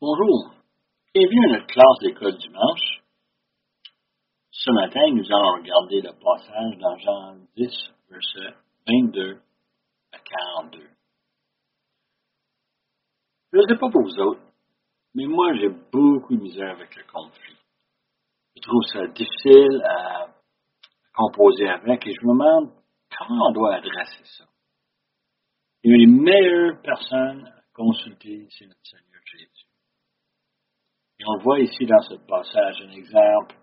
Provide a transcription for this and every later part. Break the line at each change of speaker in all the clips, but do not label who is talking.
Bonjour, bienvenue à notre classe d'école dimanche. Ce matin, nous allons regarder le passage dans Jean 10, versets 22 à 42. Je ne sais pas pour vous autres, mais moi j'ai beaucoup de misère avec le conflit. Je trouve ça difficile à composer avec et je me demande comment on doit adresser ça. Une des meilleures personnes à consulter, c'est notre Seigneur. Et on voit ici dans ce passage un exemple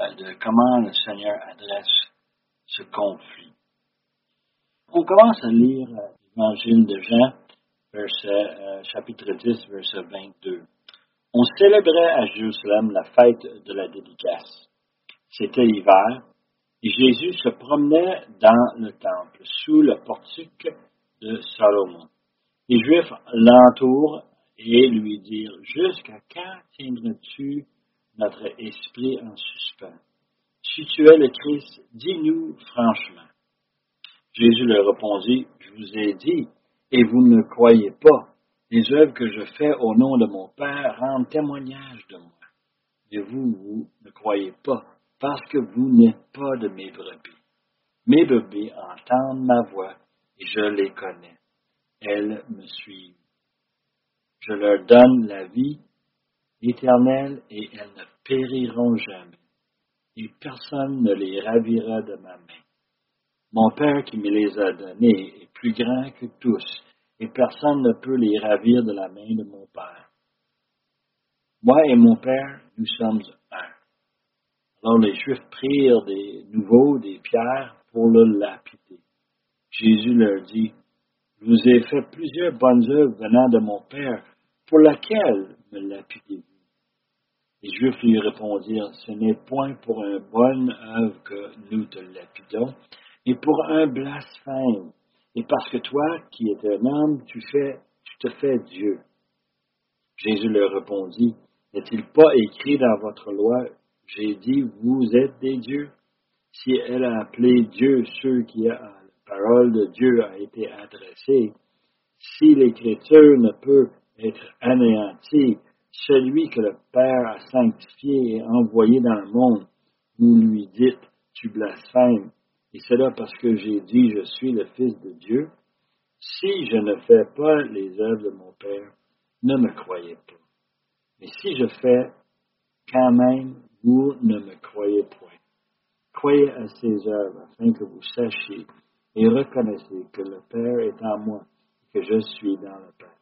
euh, de comment le Seigneur adresse ce conflit. On commence à lire euh, l'évangile de Jean, euh, chapitre 10, verset 22. On célébrait à Jérusalem la fête de la dédicace. C'était hiver, et Jésus se promenait dans le temple, sous le portique de Salomon. Les Juifs l'entourent et lui dire, jusqu'à quand tiendras-tu notre esprit en suspens? Si tu es le Christ, dis-nous franchement. Jésus leur répondit, je vous ai dit, et vous ne croyez pas. Les œuvres que je fais au nom de mon Père rendent témoignage de moi. Mais vous, vous ne croyez pas, parce que vous n'êtes pas de mes brebis. Mes brebis entendent ma voix, et je les connais. Elles me suivent. Je leur donne la vie éternelle et elles ne périront jamais. Et personne ne les ravira de ma main. Mon Père qui me les a donnés est plus grand que tous, et personne ne peut les ravir de la main de mon Père. Moi et mon Père, nous sommes un. Alors les Juifs prirent des nouveaux des pierres pour le lapider. Jésus leur dit, Je vous ai fait plusieurs bonnes œuvres venant de mon Père pour laquelle me lapidez-vous Les Juifs lui répondirent, Ce n'est point pour une bonne œuvre que nous te lapidons, mais pour un blasphème, et parce que toi, qui es un homme, tu te fais Dieu. Jésus leur répondit, N'est-il pas écrit dans votre loi, j'ai dit, vous êtes des dieux? Si elle a appelé Dieu ceux qui a la parole de Dieu a été adressée, si l'écriture ne peut être anéanti, celui que le Père a sanctifié et envoyé dans le monde, vous lui dites, tu blasphèmes. Et c'est là parce que j'ai dit, je suis le Fils de Dieu. Si je ne fais pas les œuvres de mon Père, ne me croyez pas. Mais si je fais, quand même, vous ne me croyez point. Croyez à ces œuvres afin que vous sachiez et reconnaissez que le Père est en moi et que je suis dans le Père.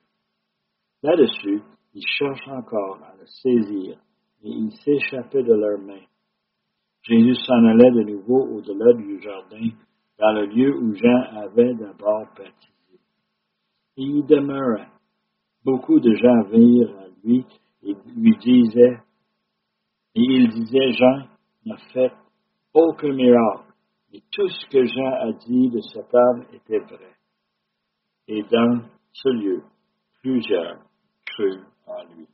Là-dessus, ils cherchent encore à le saisir, et il s'échappait de leurs mains. Jésus s'en allait de nouveau au-delà du jardin, dans le lieu où Jean avait d'abord baptisé. Et il demeura. Beaucoup de gens vinrent à lui et lui disaient, et il disait, Jean n'a fait aucun miracle, et tout ce que Jean a dit de cet homme était vrai. Et dans ce lieu, plusieurs en lui.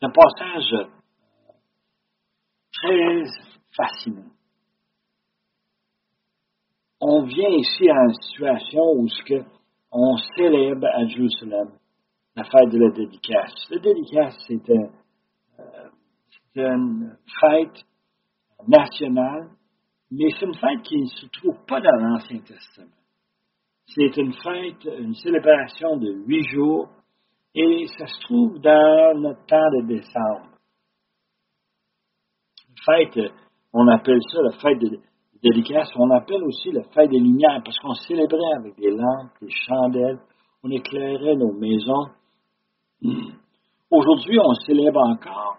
Un passage euh, très fascinant. On vient ici à une situation où ce que on célèbre à Jérusalem la fête de la dédicace. La dédicace, c'est euh, une fête nationale, mais c'est une fête qui ne se trouve pas dans l'Ancien Testament. C'est une fête, une célébration de huit jours et ça se trouve dans le temps de décembre. Fête, on appelle ça la fête de dédicace, on appelle aussi la fête des lumières parce qu'on célébrait avec des lampes, des chandelles, on éclairait nos maisons. Aujourd'hui, on célèbre encore,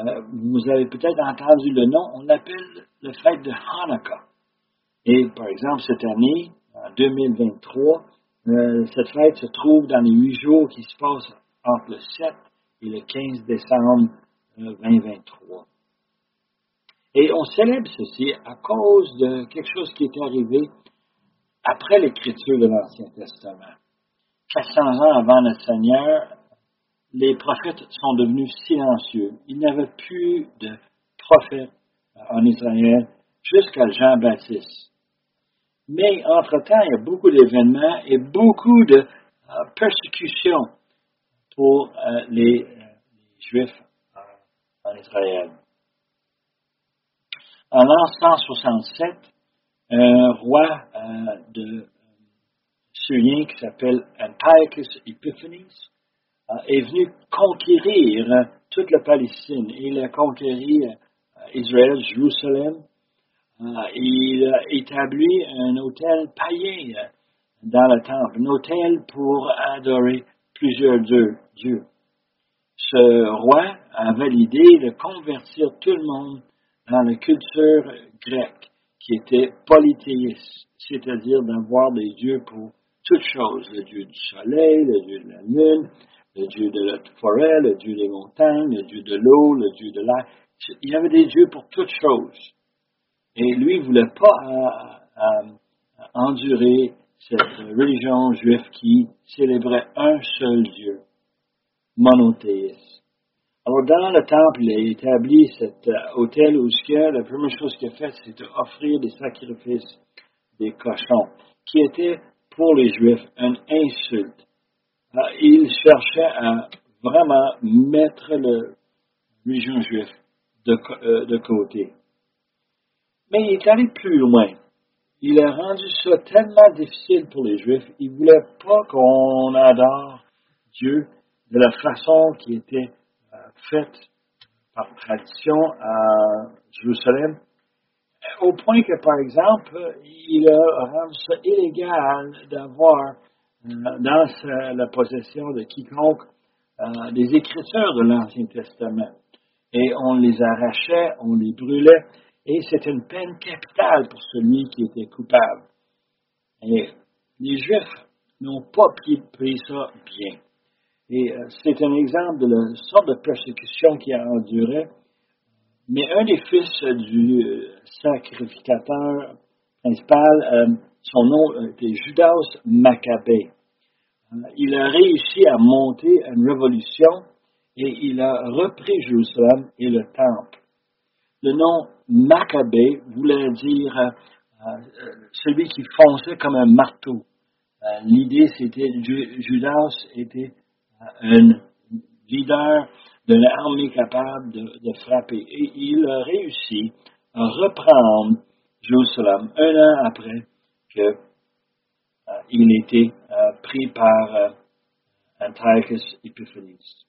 euh, vous avez peut-être entendu le nom, on appelle la fête de Hanukkah. Et par exemple, cette année, en 2023. Euh, cette fête se trouve dans les huit jours qui se passent entre le 7 et le 15 décembre 2023. Euh, et on célèbre ceci à cause de quelque chose qui est arrivé après l'écriture de l'Ancien Testament. 400 ans avant le Seigneur, les prophètes sont devenus silencieux. Il n'y avait plus de prophètes en Israël jusqu'à Jean-Baptiste. Mais entre-temps, il y a beaucoup d'événements et beaucoup de euh, persécutions pour les, Juifs en Israël. En l'an 167, un roi de Syrien qui s'appelle Antiochus Epiphanes est venu conquérir toute la Palestine. Il a conquéri Israël, Jérusalem. Il a établi un hôtel païen dans le temple, un hôtel pour adorer plusieurs dieux. Ce roi avait l'idée de convertir tout le monde dans la culture grecque, qui était polythéiste, c'est-à-dire d'avoir des dieux pour toutes choses, le dieu du soleil, le dieu de la lune, le dieu de la forêt, le dieu des montagnes, le dieu de l'eau, le dieu de l'air. Il y avait des dieux pour toutes choses. Et lui, ne voulait pas euh, euh, endurer cette religion juive qui célébrait un seul Dieu, monothéiste. Alors, dans le temple, il a établi cet euh, hôtel où la première chose qu'il a faite, c'était d'offrir des sacrifices des cochons, qui était pour les Juifs une insulte. il cherchait à vraiment mettre la religion juive de côté. Mais il est allé plus loin. Il a rendu ça tellement difficile pour les Juifs, il ne voulait pas qu'on adore Dieu de la façon qui était euh, faite par tradition à Jérusalem, au point que, par exemple, il a rendu ça illégal d'avoir euh, dans la possession de quiconque euh, des écritures de l'Ancien Testament. Et on les arrachait, on les brûlait, et c'est une peine capitale pour celui qui était coupable. Les Juifs n'ont pas pris ça bien. Et euh, c'est un exemple de la sorte de persécution qui a enduré. Mais un des fils du euh, sacrificateur principal, euh, son nom était Judas Maccabée. Il a réussi à monter une révolution et il a repris Jérusalem et le temple. Le nom Maccabée voulait dire euh, euh, celui qui fonçait comme un marteau. Euh, l'idée, c'était Judas était un leader de l'armée capable de, frapper. Et il a réussi à reprendre Jérusalem un an après qu'il était pris par Antiochus Epiphanes.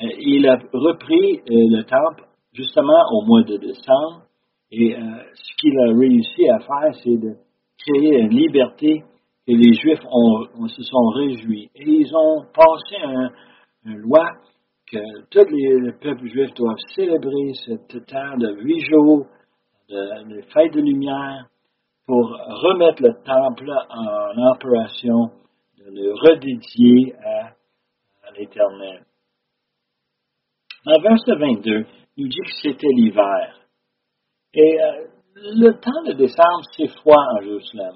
Il a repris le temple justement au mois de décembre. Et euh, ce qu'il a réussi à faire, c'est de créer une liberté et les Juifs ont, se sont réjouis. Et ils ont passé une loi que tous les, peuples juifs doivent célébrer ce temps de huit jours, de, de fête de lumière, pour remettre le temple en opération, de le redédier à l'Éternel. En verset 22, il dit que c'était l'hiver. Et euh, le temps de décembre, c'est froid en Jérusalem.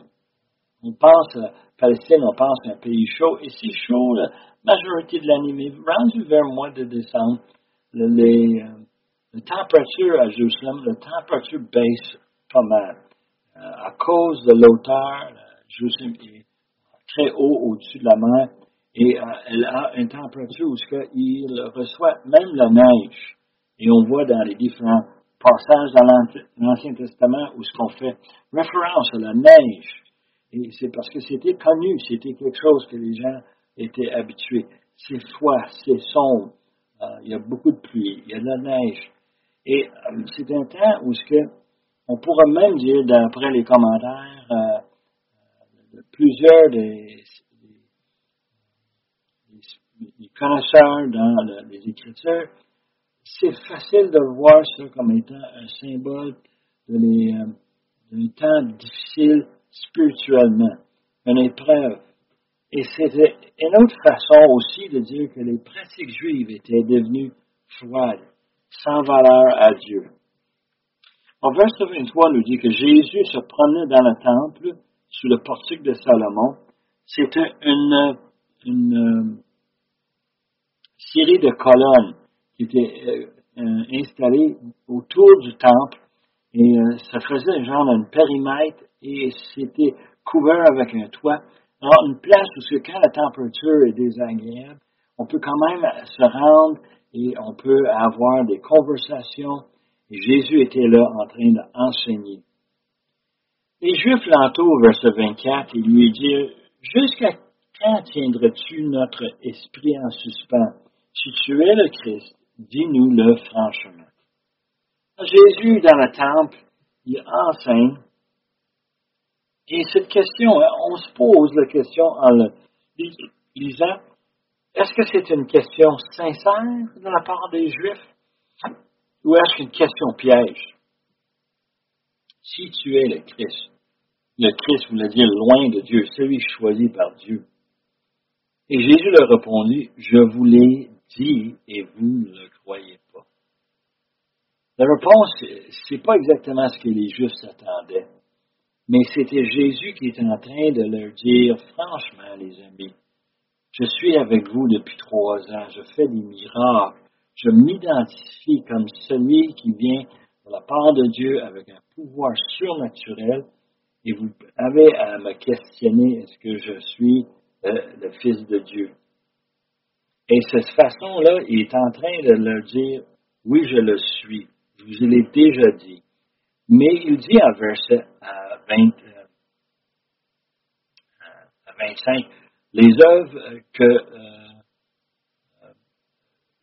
On pense à Palestine, on pense à un pays chaud, et c'est chaud la majorité de l'année, mais rendu vers le mois de décembre, les, euh, la température à Jérusalem, la température baisse pas mal. Euh, à cause de l'auteur, Jérusalem est très haut au-dessus de la mer, et elle a une température où il reçoit même la neige. Et on voit dans les différents passages dans l'Ancien Testament où ce qu'on fait référence à la neige. Et c'est parce que c'était connu, c'était quelque chose que les gens étaient habitués. C'est froid, c'est sombre, euh, il y a beaucoup de pluie, il y a de la neige. Et euh, c'est un temps où ce que on pourrait même dire, d'après les commentaires, euh, plusieurs des, connaisseurs dans les Écritures, c'est facile de voir ça comme étant un symbole euh, d'un temps difficile spirituellement, une épreuve. Et c'était une autre façon aussi de dire que les pratiques juives étaient devenues froides, sans valeur à Dieu. En verset 23 nous dit que Jésus se promenait dans le temple sous le portique de Salomon. C'était une, une euh, série de colonnes qui était euh, euh, installé autour du temple et euh, ça faisait un genre d'un périmètre et c'était couvert avec un toit Alors, une place où quand la température est désagréable, on peut quand même se rendre et on peut avoir des conversations. Et Jésus était là en train d'enseigner. Les Juifs l'entourent, verset 24, et lui disent, Jusqu'à quand tiendrais-tu notre esprit en suspens? Si tu es le Christ, dis-nous-le franchement. Jésus, dans le temple, il enseigne. Et cette question, on se pose la question en le lisant, est-ce que c'est une question sincère de la part des Juifs? Ou est-ce qu'une question piège? Si tu es le Christ, le Christ voulait dire loin de Dieu, celui choisi par Dieu. Et Jésus leur répondit, je vous l'ai dit et vous ne le croyez pas. La réponse, c'est pas exactement ce que les Juifs s'attendaient, mais c'était Jésus qui était en train de leur dire, franchement, les amis, je suis avec vous depuis trois ans, je fais des miracles, je m'identifie comme celui qui vient de la part de Dieu avec un pouvoir surnaturel, et vous avez à me questionner, est-ce que je suis euh, le Fils de Dieu? Et cette façon-là, il est en train de leur dire, oui, je le suis. Je vous l'ai déjà dit. Mais il dit en verset 20, à 25, les œuvres que euh,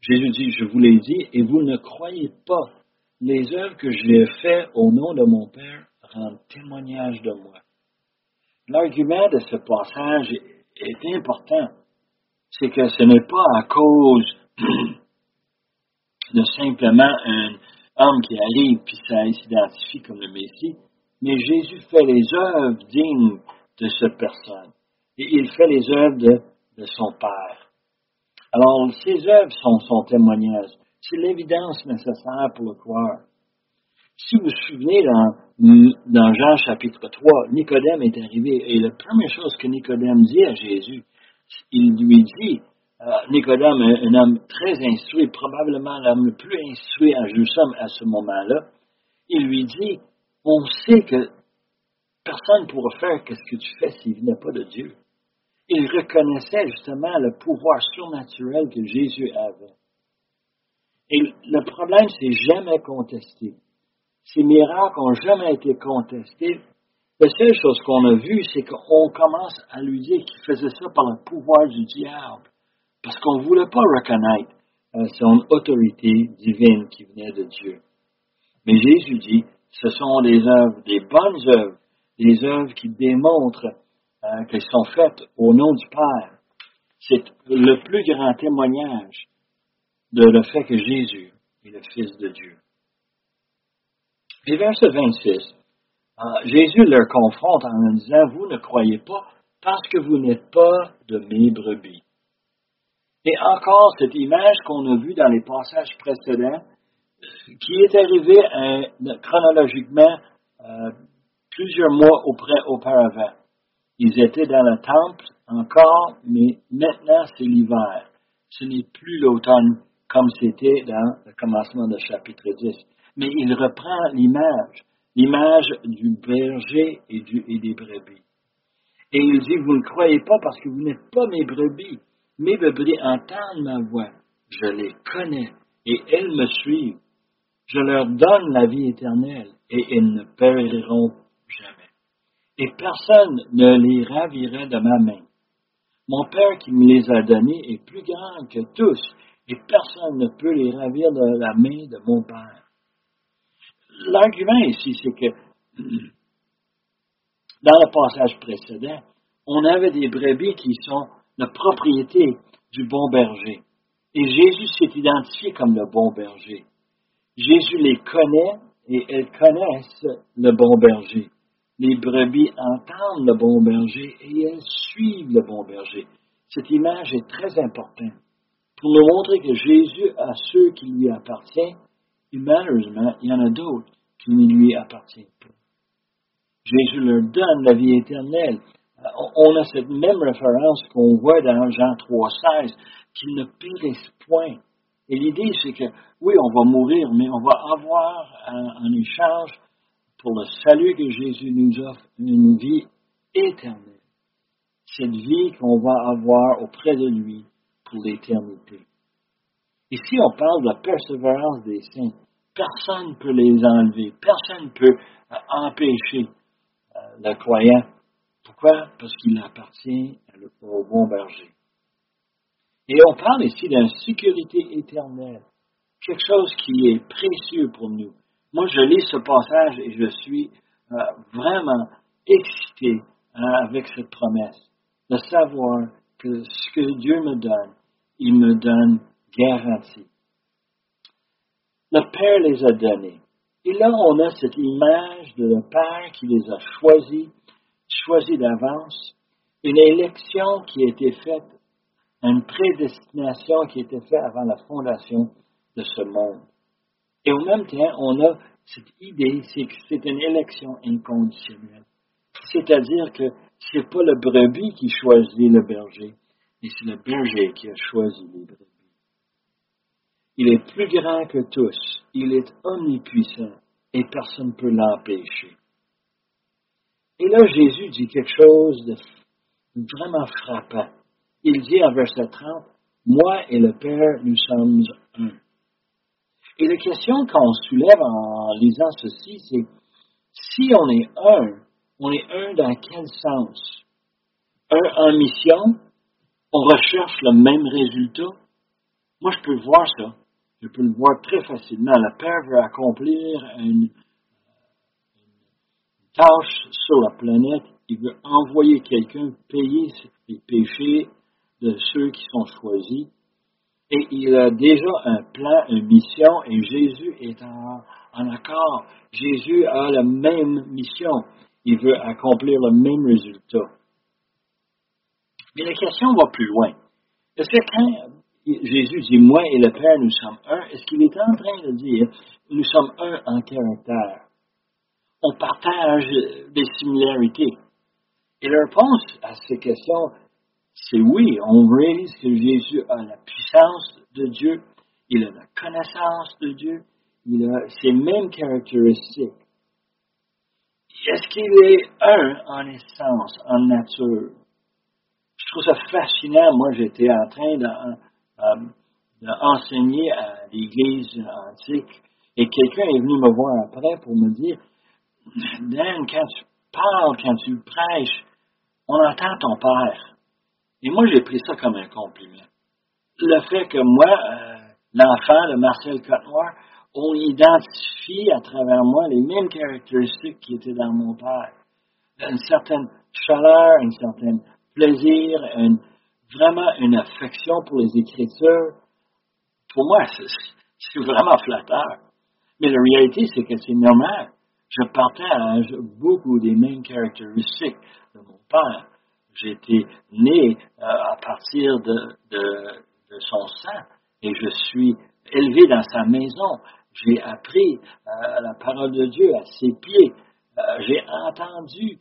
Jésus dit, je vous l'ai dit, et vous ne croyez pas. Les œuvres que j'ai faites au nom de mon Père rendent témoignage de moi. L'argument de ce passage est important c'est que ce n'est pas à cause de simplement un homme qui arrive puis ça s'identifie comme le Messie, mais Jésus fait les œuvres dignes de cette personne. Et il fait les œuvres de, son Père. Alors, ces œuvres sont son témoignage. C'est l'évidence nécessaire pour le croire. Si vous vous souvenez, dans, dans Jean chapitre 3, Nicodème est arrivé et la première chose que Nicodème dit à Jésus, il lui dit, euh, Nicodème, un, homme très instruit, probablement l'homme le plus instruit à Jérusalem à ce moment-là, il lui dit, on sait que personne ne pourra faire ce que tu fais s'il venait pas de Dieu. Il reconnaissait justement le pouvoir surnaturel que Jésus avait. Et le problème, c'est jamais contesté. Ces miracles n'ont jamais été contestés la seule chose qu'on a vue, c'est qu'on commence à lui dire qu'il faisait ça par le pouvoir du diable, parce qu'on ne voulait pas reconnaître euh, son autorité divine qui venait de Dieu. Mais Jésus dit, ce sont des œuvres, des bonnes œuvres, des œuvres qui démontrent euh, qu'elles sont faites au nom du Père. C'est le plus grand témoignage de le fait que Jésus est le Fils de Dieu. Et verset 26, ah, Jésus leur confronte en disant, vous ne croyez pas parce que vous n'êtes pas de mes brebis. Et encore cette image qu'on a vue dans les passages précédents, qui est arrivée euh, chronologiquement euh, plusieurs mois auparavant. Ils étaient dans le temple encore, mais maintenant c'est l'hiver. Ce n'est plus l'automne comme c'était dans le commencement du chapitre 10. Mais il reprend l'image l'image du berger et, et des brebis. Et il dit, vous ne croyez pas parce que vous n'êtes pas mes brebis. Mes brebis entendent ma voix. Je les connais et elles me suivent. Je leur donne la vie éternelle et elles ne périront jamais. Et personne ne les ravira de ma main. Mon Père qui me les a donnés est plus grand que tous et personne ne peut les ravir de la main de mon Père l'argument ici, c'est que dans le passage précédent, on avait des brebis qui sont la propriété du bon berger. Et Jésus s'est identifié comme le bon berger. Jésus les connaît et elles connaissent le bon berger. Les brebis entendent le bon berger et elles suivent le bon berger. Cette image est très importante pour nous montrer que Jésus a ceux qui lui appartiennent malheureusement, il y en a d'autres qui ne lui appartiennent pas. Jésus leur donne la vie éternelle. On a cette même référence qu'on voit dans Jean 3,16, qu'ils ne périssent point. Et l'idée, c'est que, oui, on va mourir, mais on va avoir en, échange, pour le salut que Jésus nous offre, une vie éternelle. cette vie qu'on va avoir auprès de lui pour l'éternité. Ici, on parle de la persévérance des saints. Personne ne peut les enlever. Personne ne peut euh, empêcher euh, le croyant. Pourquoi? Parce qu'il appartient au bon berger. Et on parle ici d'une sécurité éternelle. Quelque chose qui est précieux pour nous. Moi, je lis ce passage et je suis euh, vraiment excité avec cette promesse de savoir que ce que Dieu me donne, il me donne garantie. Le Père les a donnés. Et là, on a cette image de le Père qui les a choisis, choisis d'avance, une élection qui a été faite, une prédestination qui a été faite avant la fondation de ce monde. Et au même temps, on a cette idée, c'est que c'est une élection inconditionnelle. C'est-à-dire que c'est pas le brebis qui choisit le berger, mais c'est le berger qui a choisi les brebis. Il est plus grand que tous, il est omnipuissant et personne ne peut l'empêcher. Et là, Jésus dit quelque chose de vraiment frappant. Il dit en verset 30, Moi et le Père, nous sommes un. Et la question qu'on soulève en lisant ceci, c'est si on est un, on est un dans quel sens? Un en mission, on recherche le même résultat? Moi, je peux voir ça. Je peux le voir très facilement. Le Père veut accomplir une, tâche sur la planète. Il veut envoyer quelqu'un payer les péchés de ceux qui sont choisis. Et il a déjà un plan, une mission, et Jésus est en, accord. Jésus a la même mission il veut accomplir le même résultat. Mais la question va plus loin. Est-ce que Jésus dit moi et le Père, nous sommes un, est-ce qu'il est en train de dire nous sommes un en caractère? On partage des similarités. Et la réponse à ces questions, c'est oui. On réalise que Jésus a la puissance de Dieu, il a la connaissance de Dieu, il a ses mêmes caractéristiques. Est-ce qu'il est un en essence, en nature? Je trouve ça fascinant. Moi, j'étais en train d'enseigner à l'Église antique et quelqu'un est venu me voir après pour me dire, Dan, quand tu parles, quand tu prêches, on entend ton père. Et moi, j'ai pris ça comme un compliment. Le fait que moi, euh, l'enfant de Marcel Cotenoir, on identifie à travers moi les mêmes caractéristiques qui étaient dans mon père. Une certaine chaleur, un certain plaisir, vraiment une affection pour les Écritures. Pour moi, c'est vraiment flatteur. Mais la réalité, c'est que c'est normal. Je partage beaucoup des mêmes caractéristiques de mon père. J'ai été né euh, à partir de, son sang et je suis élevé dans sa maison. J'ai appris euh, la parole de Dieu à ses pieds. Euh, j'ai entendu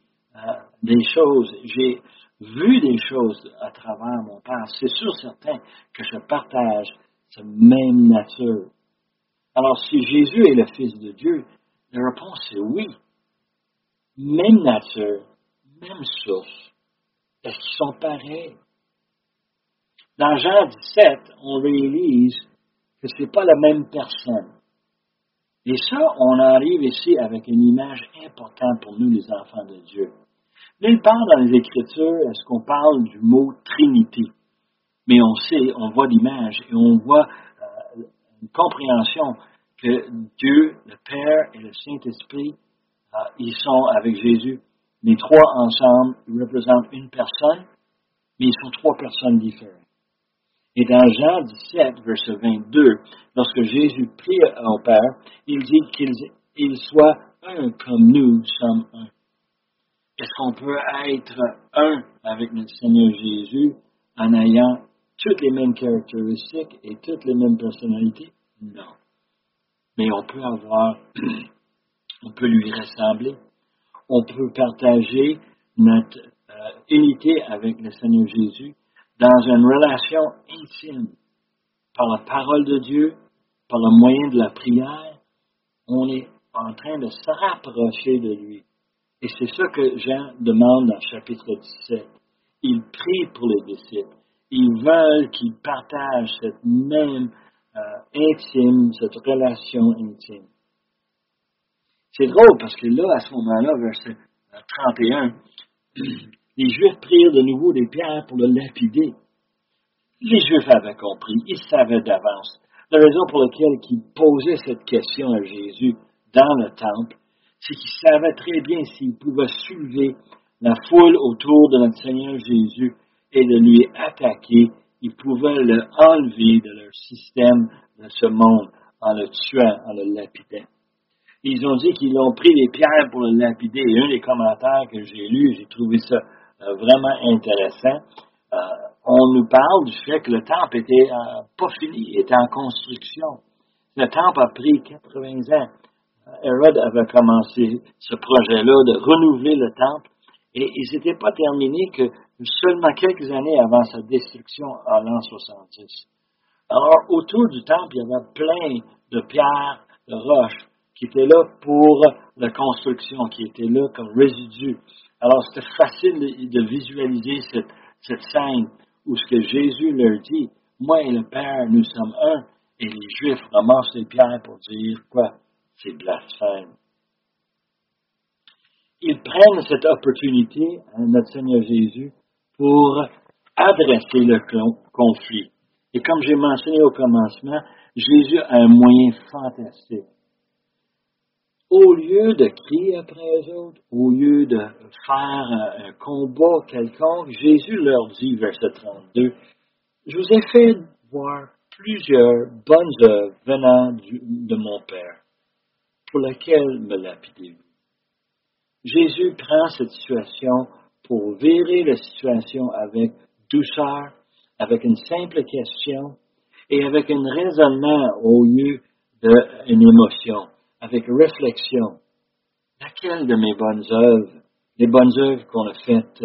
des choses. J'ai vu des choses à travers mon Père. C'est sûr certain que je partage cette même nature. Alors, si Jésus est le Fils de Dieu, la réponse est oui. Même nature, même source. Est-ce qu'ils sont pareils? Dans Jean 17, on réalise que ce n'est pas la même personne. Et ça, on arrive ici avec une image importante pour nous, les enfants de Dieu. Nulle part dans les Écritures est-ce qu'on parle du mot Trinité? Mais on sait, on voit l'image et on voit euh, une compréhension que Dieu, le Père et le Saint-Esprit, euh, ils sont avec Jésus. Les trois ensemble représentent une personne, mais ils sont trois personnes différentes. Et dans Jean 17, verset 22, lorsque Jésus prie au Père, il dit qu'il soit un comme nous sommes un. Est-ce qu'on peut être un avec notre Seigneur Jésus en ayant toutes les mêmes caractéristiques et toutes les mêmes personnalités? Non. Mais on peut avoir, on peut lui ressembler. On peut partager notre euh, unité avec le Seigneur Jésus dans une relation intime, par la parole de Dieu, par le moyen de la prière, on est en train de se rapprocher de lui. Et c'est ça que Jean demande dans chapitre 17. Ils prient pour les disciples. Ils veulent qu'ils partagent cette même euh, intime, cette relation intime. C'est drôle parce que là, à ce moment-là, verset 31, les Juifs prirent de nouveau des pierres pour le lapider. Les Juifs avaient compris, ils savaient d'avance. La raison pour laquelle ils posaient cette question à Jésus dans le temple, c'est qu'ils savaient très bien s'ils pouvaient soulever la foule autour de notre Seigneur Jésus et de lui attaquer, ils pouvaient le enlever de leur système de ce monde en le tuant, en le lapidant. Ils ont dit qu'ils ont pris des pierres pour le lapider. Et un des commentaires que j'ai lu, j'ai trouvé ça euh, vraiment intéressant. Euh, on nous parle du fait que le temple était euh, pas fini, était en construction. Le temple a pris 80 ans. Herod avait commencé ce projet-là de renouveler le temple et il s'était pas terminé que seulement quelques années avant sa destruction en l'an 70. Alors, autour du temple, il y avait plein de pierres, de roches, qui étaient là pour la construction, qui étaient là comme résidus. Alors, c'était facile de, visualiser cette, cette scène où ce que Jésus leur dit, moi et le Père, nous sommes un, et les Juifs ramassent les pierres pour dire quoi? C'est blasphème. Ils prennent cette opportunité, notre Seigneur Jésus, pour adresser le conflit. Et comme j'ai mentionné au commencement, Jésus a un moyen fantastique. Au lieu de crier après eux autres, au lieu de faire un combat quelconque, Jésus leur dit, verset 32, Je vous ai fait voir plusieurs bonnes œuvres venant de mon Père, pour lesquelles me lapidez-vous. Jésus prend cette situation pour virer la situation avec douceur, avec une simple question et avec un raisonnement au lieu d'une émotion, avec réflexion. Laquelle de mes bonnes œuvres, les bonnes œuvres qu'on a faites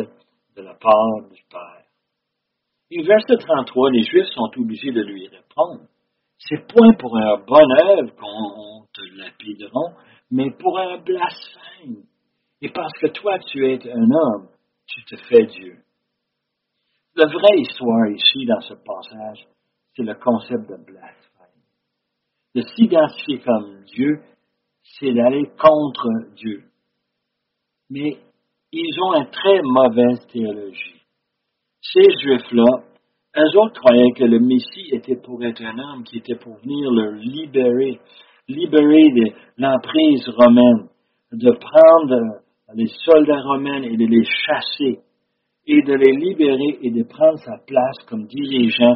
de la part du Père? Et verset 33, les Juifs sont obligés de lui répondre. C'est point pour un bonne œuvre qu'on te lapideront, mais pour un blasphème. Et parce que toi, tu es un homme, tu te fais Dieu. La vraie histoire ici, dans ce passage, c'est le concept de blasphème. De s'identifier comme Dieu, c'est d'aller contre Dieu. Mais ils ont une très mauvaise théologie. Ces Juifs-là, eux autres croyaient que le Messie était pour être un homme qui était pour venir leur libérer, libérer de l'emprise romaine, de prendre les soldats romains et de les chasser et de les libérer et de prendre sa place comme dirigeant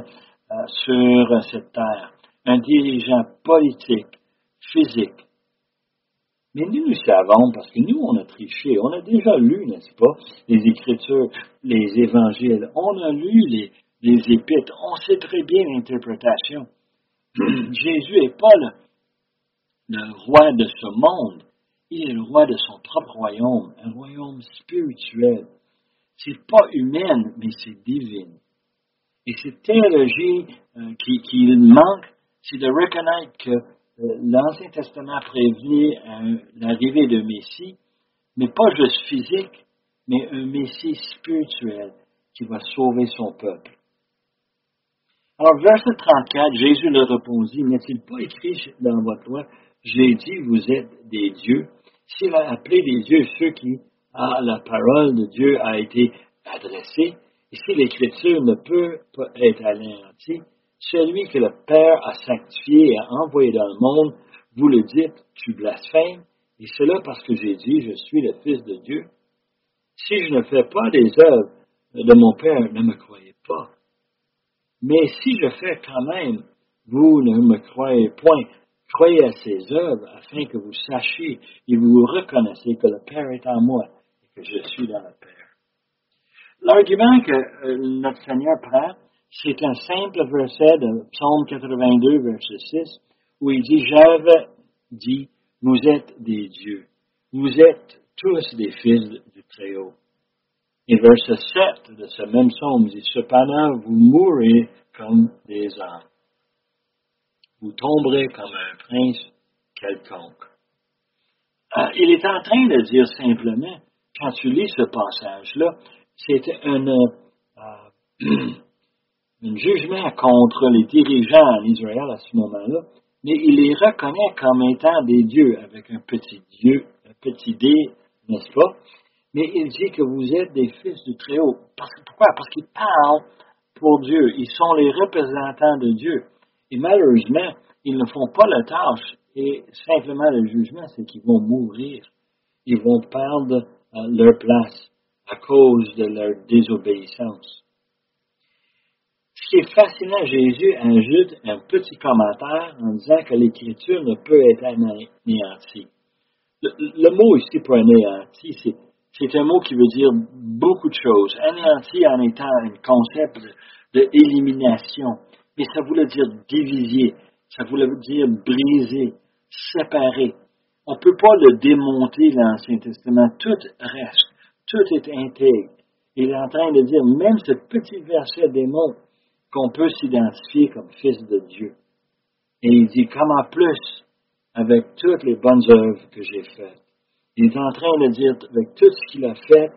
euh, sur cette terre, un dirigeant politique, physique. Mais nous, nous savons, parce que nous, on a triché, on a déjà lu, n'est-ce pas, les Écritures, les Évangiles, on a lu les, les Épîtres, on sait très bien l'interprétation. Jésus n'est pas roi de ce monde, il est le roi de son propre royaume, un royaume spirituel. C'est pas humaine, mais c'est divine. Et cette théologie euh, qui, manque, c'est de reconnaître que euh, l'Ancien Testament prévenait euh, l'arrivée d'un Messie, mais pas juste physique, mais un Messie spirituel qui va sauver son peuple. Alors, verset 34, Jésus leur répondit, n'est-il pas écrit dans votre loi, j'ai dit, vous êtes des dieux, s'il a appelé des dieux ceux qui, à la parole de Dieu, a été adressée, et si l'Écriture ne peut pas être anéantie, celui que le Père a sanctifié et a envoyé dans le monde, vous le dites, tu blasphèmes, et cela parce que j'ai dit, je suis le Fils de Dieu. Si je ne fais pas des œuvres de mon Père, ne me croyez pas. Mais si je fais quand même, vous ne me croyez point, Croyez à ses œuvres afin que vous sachiez et vous reconnaissez que le Père est en moi et que je suis dans le Père. L'argument que euh, notre Seigneur prend, c'est un simple verset de Psaume 82, verset 6, où il dit, j'avais dit, vous êtes des dieux. Vous êtes tous des fils du Très-Haut. Et verset 7 de ce même psaume dit, cependant, vous mourrez comme des hommes vous tomberez comme un prince quelconque. Euh, il est en train de dire simplement, quand tu lis ce passage-là, c'est un, un jugement contre les dirigeants en Israël à ce moment-là, mais il les reconnaît comme étant des dieux, avec un petit dieu, un petit dé, n'est-ce pas? Mais il dit que vous êtes des fils du Très-Haut. pourquoi? Parce qu'ils parlent pour Dieu. Ils sont les représentants de Dieu. Et malheureusement, ils ne font pas la tâche. Et simplement le jugement, c'est qu'ils vont mourir. Ils vont perdre euh, leur place à cause de leur désobéissance. Ce qui est fascinant, Jésus ajoute un petit commentaire en disant que l'Écriture ne peut être anéantie. Le, mot ici pour anéanti, c'est, un mot qui veut dire beaucoup de choses. Anéanti en étant un concept d'élimination, mais ça voulait dire diviser, ça voulait dire briser, séparer. On ne peut pas le démonter, l'Ancien Testament. Tout reste, tout est intègre. Il est en train de dire, même ce petit verset démontre qu'on peut s'identifier comme fils de Dieu. Et il dit, comment plus avec toutes les bonnes œuvres que j'ai faites. Il est en train de dire, avec tout ce qu'il a fait,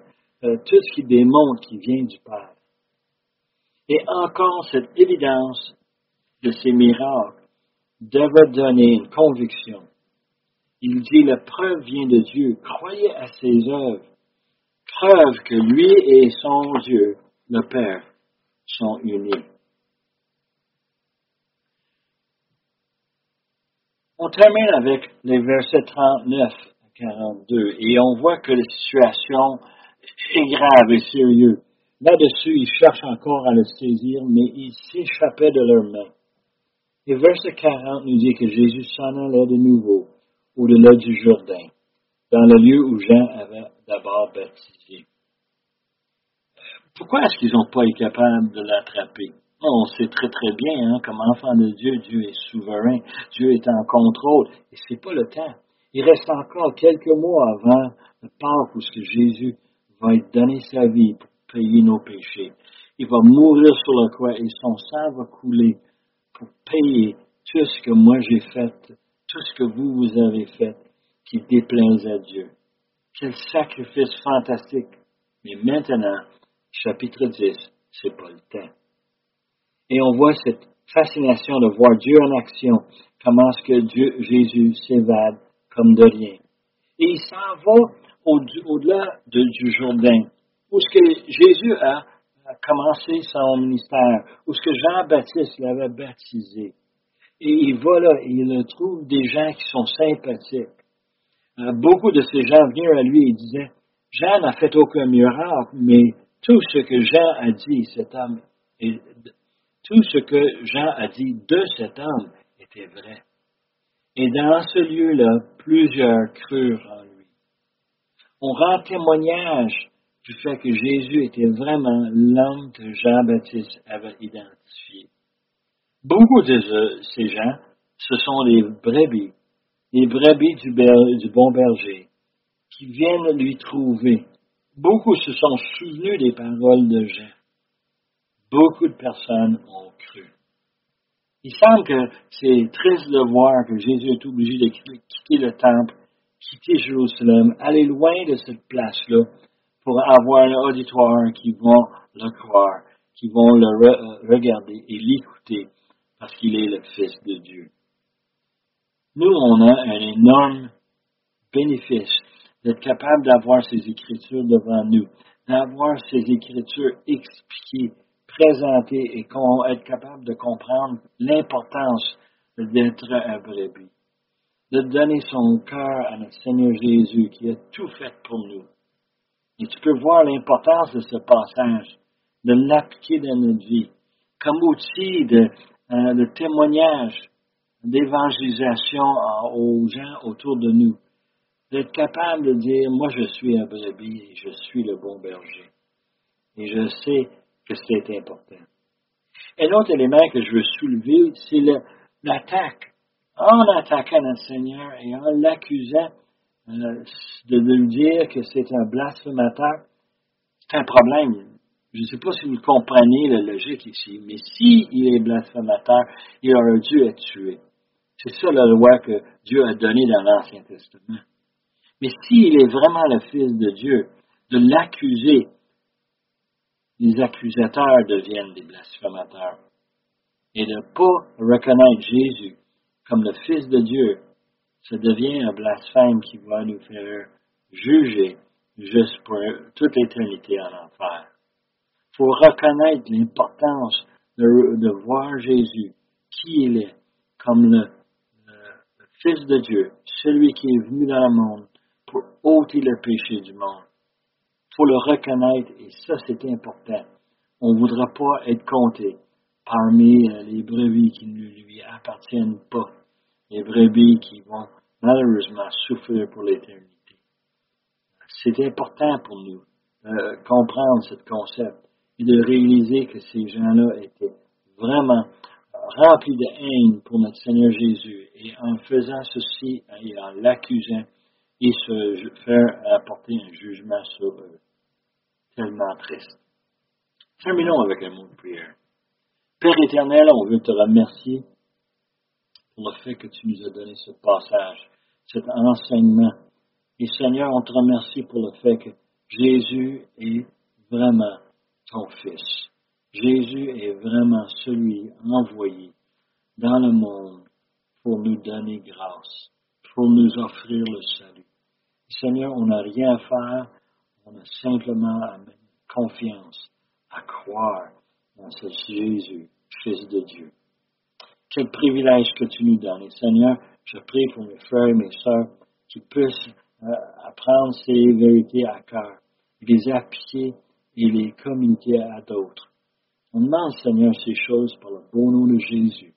euh, tout ce qui démontre qu'il vient du Père. Et encore cette évidence de ces miracles devait donner une conviction. Il dit, la preuve vient de Dieu. Croyez à ses œuvres. Preuve que lui et son Dieu, le Père, sont unis. On termine avec les versets 39 à 42 et on voit que la situation est grave et sérieuse. Là-dessus, ils cherchent encore à le saisir, mais il s'échappait de leurs mains. Et verset 40 nous dit que Jésus s'en allait de nouveau au-delà du Jourdain, dans le lieu où Jean avait d'abord baptisé. Pourquoi est-ce qu'ils n'ont pas été capables de l'attraper? On sait très très bien, hein, comme enfant de Dieu, Dieu est souverain, Dieu est en contrôle, et c'est pas le temps. Il reste encore quelques mois avant le Pâques où Jésus va donner sa vie pour payer nos péchés. Il va mourir sur la croix et son sang va couler pour payer tout ce que moi j'ai fait, tout ce que vous, vous avez fait, qui déplaise à Dieu. Quel sacrifice fantastique. Mais maintenant, chapitre 10, c'est pas le temps. Et on voit cette fascination de voir Dieu en action, comment est-ce que Dieu, Jésus s'évade comme de rien. Et il s'en va au-delà du Jourdain, où ce que Jésus a, commencé son ministère, où ce que Jean-Baptiste l'avait baptisé. Et il va là il trouve des gens qui sont sympathiques. Euh, beaucoup de ces gens venaient à lui et disaient, Jean n'a fait aucun miracle, mais tout ce que Jean a dit, cet homme, tout ce que Jean a dit de cet homme était vrai. Et dans ce lieu-là, plusieurs crurent en lui. On rend témoignage du fait que Jésus était vraiment l'homme que Jean-Baptiste avait identifié. Beaucoup de ces gens, ce sont les brebis, les brebis du, du bon berger, qui viennent lui trouver. Beaucoup se sont souvenus des paroles de Jean beaucoup de personnes ont cru. Il semble que c'est triste de voir que Jésus est obligé de quitter le temple, quitter Jérusalem, aller loin de cette place-là pour avoir un auditoire qui vont le croire, qui vont le euh, regarder et l'écouter parce qu'il est le Fils de Dieu. Nous, on a un énorme bénéfice d'être capable d'avoir ces Écritures devant nous, d'avoir ces Écritures expliquées présenter et être capable de comprendre l'importance d'être un brebis, de donner son cœur à notre Seigneur Jésus qui a tout fait pour nous. Et tu peux voir l'importance de ce passage, de l'appliquer dans notre vie, comme outil de, euh, de témoignage, d'évangélisation aux gens autour de nous. D'être capable de dire, moi je suis un brebis je suis le bon berger. Et je sais que c'est important. Un autre élément que je veux soulever, c'est l'attaque. En attaquant notre Seigneur et en l'accusant euh, de lui dire que c'est un blasphémateur, c'est un problème. Je ne sais pas si vous comprenez la logique ici, mais s'il est blasphémateur, il aurait dû être tué. C'est ça la loi que Dieu a donnée dans l'Ancien Testament. Mais s'il est vraiment le Fils de Dieu, de l'accuser les accusateurs deviennent des blasphémateurs. Et ne pas reconnaître Jésus comme le Fils de Dieu, ça devient un blasphème qui va nous faire juger juste pour toute l'éternité en enfer. Il faut reconnaître l'importance de, voir Jésus, qui il est, comme le, Fils de Dieu, celui qui est venu dans le monde pour ôter le péché du monde. Il faut le reconnaître et ça c'est important. On ne voudra pas être compté parmi euh, les brebis qui ne lui appartiennent pas, les brebis qui vont malheureusement souffrir pour l'éternité. C'est important pour nous de comprendre ce concept et de réaliser que ces gens-là étaient vraiment remplis de haine pour notre Seigneur Jésus. Et en faisant ceci et en l'accusant, ils se faire apporter un jugement sur eux. Tellement triste. Terminons avec un mot de prière. Père éternel, on veut te remercier pour le fait que tu nous as donné ce passage, cet enseignement. Et Seigneur, on te remercie pour le fait que Jésus est vraiment ton Fils. Jésus est vraiment celui envoyé dans le monde pour nous donner grâce, pour nous offrir le salut. Seigneur, on n'a rien à faire, on a simplement à mettre confiance, à croire dans ce Jésus, Fils de Dieu. Quel privilège que tu nous donnes. Seigneur, je prie pour mes frères et mes sœurs qui puissent euh, apprendre ces vérités à cœur, les appliquer et les communiquer à d'autres. On demande, Seigneur, ces choses par le beau nom de Jésus.